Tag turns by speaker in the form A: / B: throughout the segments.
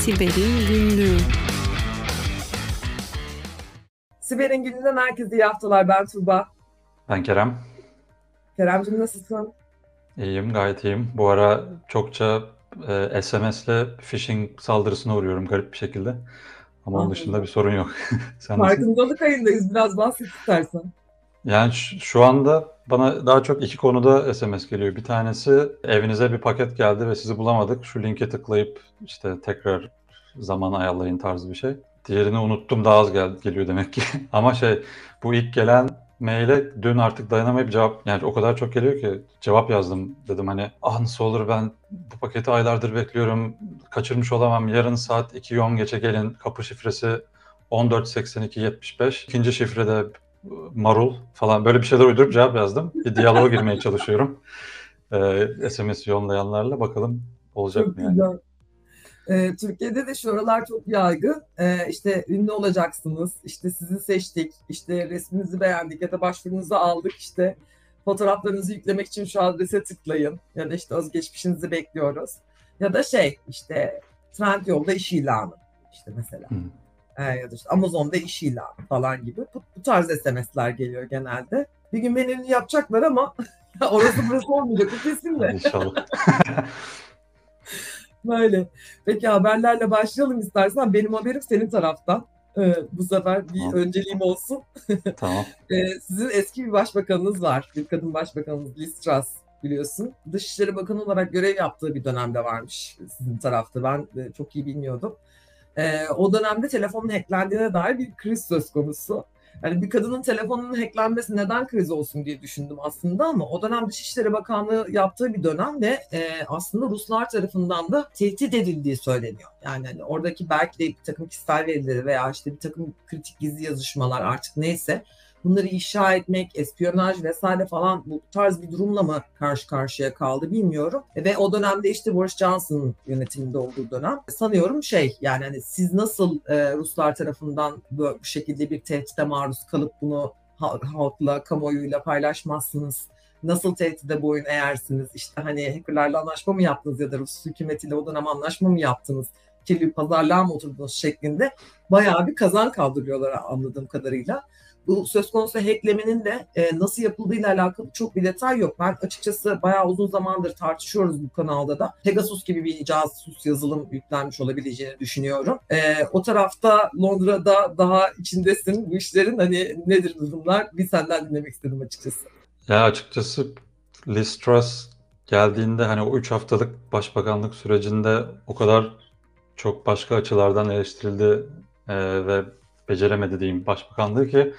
A: Siber'in Günlüğü
B: Siber'in gününden herkese iyi haftalar. Ben Tuğba.
C: Ben Kerem.
B: Kerem'cim nasılsın?
C: İyiyim, gayet iyiyim. Bu ara çokça e, SMS'le phishing saldırısına uğruyorum garip bir şekilde. Ama onun dışında bir sorun yok.
B: Sen Farkındalık ayındayız. Biraz bahset istersen.
C: Yani şu anda bana daha çok iki konuda SMS geliyor. Bir tanesi evinize bir paket geldi ve sizi bulamadık. Şu linke tıklayıp işte tekrar zaman ayarlayın tarzı bir şey. Diğerini unuttum daha az gel geliyor demek ki. Ama şey bu ilk gelen maile dün artık dayanamayıp cevap yani o kadar çok geliyor ki cevap yazdım dedim hani ah nasıl olur ben bu paketi aylardır bekliyorum kaçırmış olamam yarın saat 2.10 geçe gelin kapı şifresi 148275 ikinci şifrede marul falan böyle bir şeyler uydurup cevap yazdım. Bir diyaloğa girmeye çalışıyorum. Ee, SMS yollayanlarla bakalım olacak
B: çok
C: mı yani. Güzel.
B: Ee, Türkiye'de de şu aralar çok yaygın. Ee, işte ünlü olacaksınız, işte sizi seçtik, işte resminizi beğendik ya da başvurunuzu aldık, işte fotoğraflarınızı yüklemek için şu adrese tıklayın ya da işte özgeçmişinizi bekliyoruz. Ya da şey işte Trendyol'da iş ilanı işte mesela. Hmm. Ee, ya da işte Amazon'da iş ilanı falan gibi. Bu, bu tarz SMS'ler geliyor genelde. Bir gün beni yapacaklar ama orası burası olmayacak bu kesin de.
C: İnşallah.
B: Böyle. Peki haberlerle başlayalım istersen. Benim haberim senin taraftan. Ee, bu sefer bir tamam. önceliğim olsun.
C: tamam.
B: ee, sizin eski bir başbakanınız var. Bir kadın başbakanınız Liz Truss biliyorsun. Dışişleri Bakanı olarak görev yaptığı bir dönemde varmış sizin tarafta. Ben çok iyi bilmiyordum. Ee, o dönemde telefonun hacklendiğine dair bir kriz söz konusu. Yani bir kadının telefonunun hacklenmesi neden kriz olsun diye düşündüm aslında ama o dönem Dışişleri Bakanlığı yaptığı bir dönem ve e, aslında Ruslar tarafından da tehdit edildiği söyleniyor. Yani hani oradaki belki de bir takım kişisel verileri veya işte bir takım kritik gizli yazışmalar artık neyse bunları inşa etmek, espiyonaj vesaire falan bu tarz bir durumla mı karşı karşıya kaldı bilmiyorum. Ve o dönemde işte Boris Johnson'ın yönetiminde olduğu dönem sanıyorum şey yani hani siz nasıl e, Ruslar tarafından bu şekilde bir tehdide maruz kalıp bunu halkla, kamuoyuyla paylaşmazsınız nasıl tehdide boyun eğersiniz? İşte hani hackerlarla anlaşma mı yaptınız ya da Rus hükümetiyle o dönem anlaşma mı yaptınız? Kirli pazarlığa mı oturdunuz şeklinde bayağı bir kazan kaldırıyorlar anladığım kadarıyla bu söz konusu hacklemenin de e, nasıl yapıldığıyla alakalı çok bir detay yok. Ben açıkçası bayağı uzun zamandır tartışıyoruz bu kanalda da. Pegasus gibi bir casus yazılım yüklenmiş olabileceğini düşünüyorum. E, o tarafta Londra'da daha içindesin bu işlerin. Hani nedir durumlar? Bir senden dinlemek istedim açıkçası.
C: Ya açıkçası Liz Truss geldiğinde hani o 3 haftalık başbakanlık sürecinde o kadar çok başka açılardan eleştirildi e, ve beceremedi diyeyim başbakanlığı ki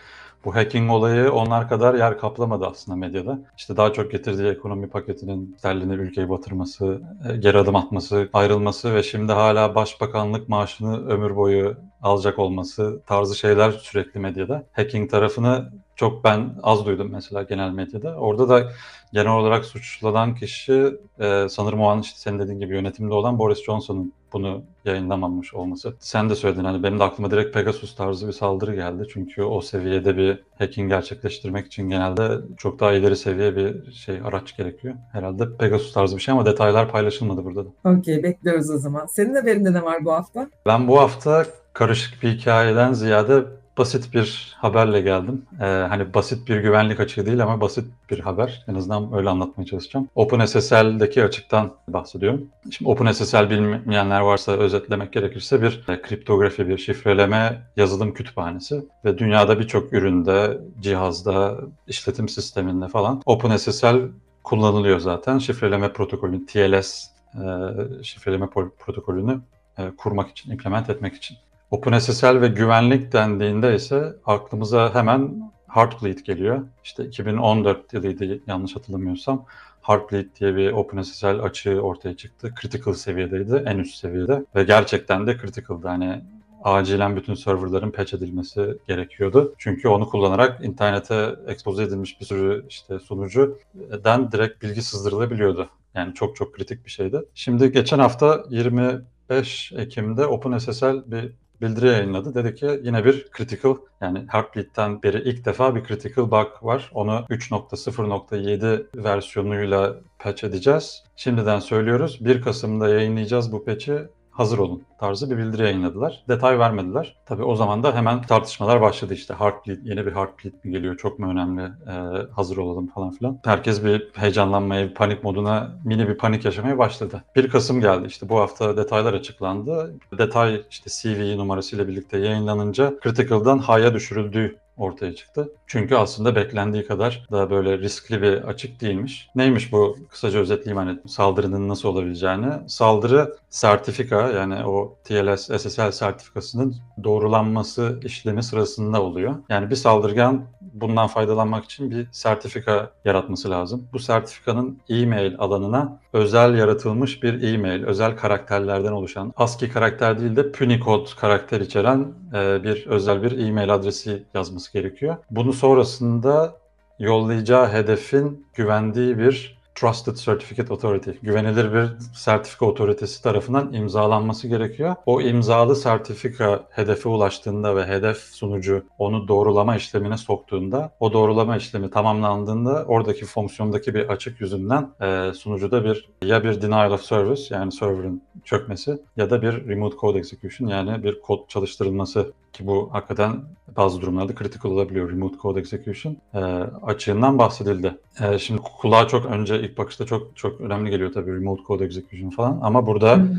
C: bu hacking olayı onlar kadar yer kaplamadı aslında medyada. İşte daha çok getirdiği ekonomi paketinin sterlini ülkeyi batırması, e, geri adım atması, ayrılması ve şimdi hala başbakanlık maaşını ömür boyu alacak olması tarzı şeyler sürekli medyada. Hacking tarafını çok ben az duydum mesela genel medyada. Orada da genel olarak suçlanan kişi e, sanırım o an işte senin dediğin gibi yönetimde olan Boris Johnson'un bunu yayınlamamış olması. Sen de söyledin hani benim de aklıma direkt Pegasus tarzı bir saldırı geldi. Çünkü o seviyede bir hacking gerçekleştirmek için genelde çok daha ileri seviye bir şey araç gerekiyor. Herhalde Pegasus tarzı bir şey ama detaylar paylaşılmadı burada da.
B: Okey bekliyoruz o zaman. Senin haberinde ne var bu hafta?
C: Ben bu hafta karışık bir hikayeden ziyade basit bir haberle geldim. Ee, hani basit bir güvenlik açığı değil ama basit bir haber. En azından öyle anlatmaya çalışacağım. OpenSSL'deki açıktan bahsediyorum. Şimdi OpenSSL bilmeyenler varsa özetlemek gerekirse bir e, kriptografi, bir şifreleme yazılım kütüphanesi ve dünyada birçok üründe, cihazda, işletim sisteminde falan OpenSSL kullanılıyor zaten. Şifreleme protokolünü, TLS e, şifreleme protokolünü e, kurmak için, implement etmek için. OpenSSL ve güvenlik dendiğinde ise aklımıza hemen Heartbleed geliyor. İşte 2014 yılıydı yanlış hatırlamıyorsam. Heartbleed diye bir OpenSSL açığı ortaya çıktı. Critical seviyedeydi, en üst seviyede. Ve gerçekten de critical'dı. Hani acilen bütün serverların patch edilmesi gerekiyordu. Çünkü onu kullanarak internete expose edilmiş bir sürü işte sunucudan direkt bilgi sızdırılabiliyordu. Yani çok çok kritik bir şeydi. Şimdi geçen hafta 25 Ekim'de OpenSSL bir bildiri yayınladı. Dedi ki yine bir critical yani Heartbleed'den beri ilk defa bir critical bug var. Onu 3.0.7 versiyonuyla patch edeceğiz. Şimdiden söylüyoruz. 1 Kasım'da yayınlayacağız bu patch'i. Hazır olun tarzı bir bildiri yayınladılar. Detay vermediler. Tabii o zaman da hemen tartışmalar başladı işte. Heartbleed, yeni bir Heartbleed mi geliyor? Çok mu önemli? Ee, hazır olalım falan filan. Herkes bir heyecanlanmaya, bir panik moduna, mini bir panik yaşamaya başladı. 1 Kasım geldi işte bu hafta detaylar açıklandı. Detay işte CV numarasıyla birlikte yayınlanınca Critical'dan High'a düşürüldüğü ortaya çıktı. Çünkü aslında beklendiği kadar da böyle riskli bir açık değilmiş. Neymiş bu? Kısaca özetleyeyim hani saldırının nasıl olabileceğini. Saldırı sertifika yani o TLS SSL sertifikasının doğrulanması işlemi sırasında oluyor. Yani bir saldırgan bundan faydalanmak için bir sertifika yaratması lazım. Bu sertifikanın e-mail alanına özel yaratılmış bir e-mail, özel karakterlerden oluşan, ASCII karakter değil de Punicode karakter içeren e, bir özel bir e-mail adresi yazması gerekiyor. Bunu sonrasında yollayacağı hedefin güvendiği bir Trusted Certificate Authority, güvenilir bir sertifika otoritesi tarafından imzalanması gerekiyor. O imzalı sertifika hedefe ulaştığında ve hedef sunucu onu doğrulama işlemine soktuğunda, o doğrulama işlemi tamamlandığında oradaki fonksiyondaki bir açık yüzünden e, sunucuda bir ya bir denial of service yani server'ın çökmesi ya da bir remote code execution yani bir kod çalıştırılması ki bu hakikaten bazı durumlarda critical olabiliyor remote code execution e, açığından bahsedildi. E, şimdi kulağa çok önce ilk bakışta çok çok önemli geliyor tabii remote code execution falan ama burada hmm.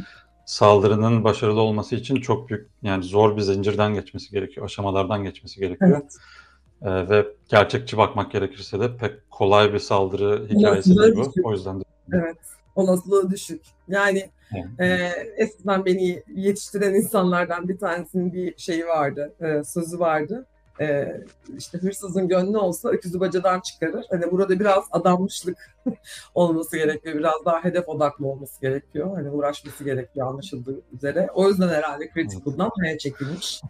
C: saldırının başarılı olması için çok büyük yani zor bir zincirden geçmesi gerekiyor, aşamalardan geçmesi gerekiyor. Evet. E, ve gerçekçi bakmak gerekirse de pek kolay bir saldırı hikayesi değil bu. O yüzden de.
B: Evet. Olasılığı düşük. Yani e, eskiden beni yetiştiren insanlardan bir tanesinin bir şeyi vardı, e, sözü vardı. E, işte hırsızın gönlü olsa öküzü bacadan çıkarır. Hani burada biraz adanmışlık olması gerekiyor. Biraz daha hedef odaklı olması gerekiyor. Hani uğraşması gerekiyor anlaşıldığı üzere. O yüzden herhalde Critical'dan haya çekilmiş.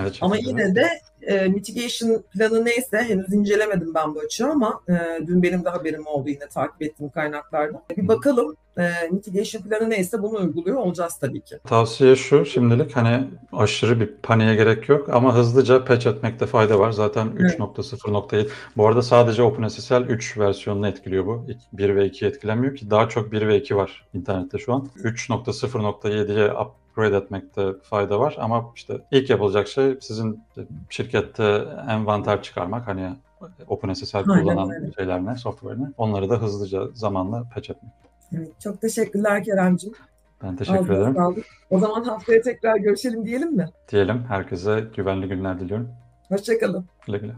C: Evet,
B: ama yine de e, mitigation planı neyse henüz incelemedim ben bu açığı ama e, dün benim de haberim oldu yine takip ettiğim kaynaklardan. Bir bakalım e, mitigation planı neyse bunu uyguluyor olacağız tabii ki.
C: Tavsiye şu şimdilik hani aşırı bir paniğe gerek yok ama hızlıca patch etmekte fayda var. Zaten 3.0.7 bu arada sadece OpenSSL 3 versiyonunu etkiliyor bu. 1 ve 2 etkilemiyor ki daha çok 1 ve 2 var internette şu an. 3.0.7'ye upgrade etmekte fayda var ama işte ilk yapılacak şey sizin şirkette envanter çıkarmak hani OpenSSL kullanan Aynen, şeyler ne, software'ne. Onları da hızlıca zamanla patch etmek.
B: Evet, çok teşekkürler Kerem'ciğim.
C: Ben teşekkür Ağzına ederim. Sağlık.
B: O zaman haftaya tekrar görüşelim diyelim mi?
C: Diyelim. Herkese güvenli günler diliyorum.
B: Hoşçakalın.
C: Güle güle.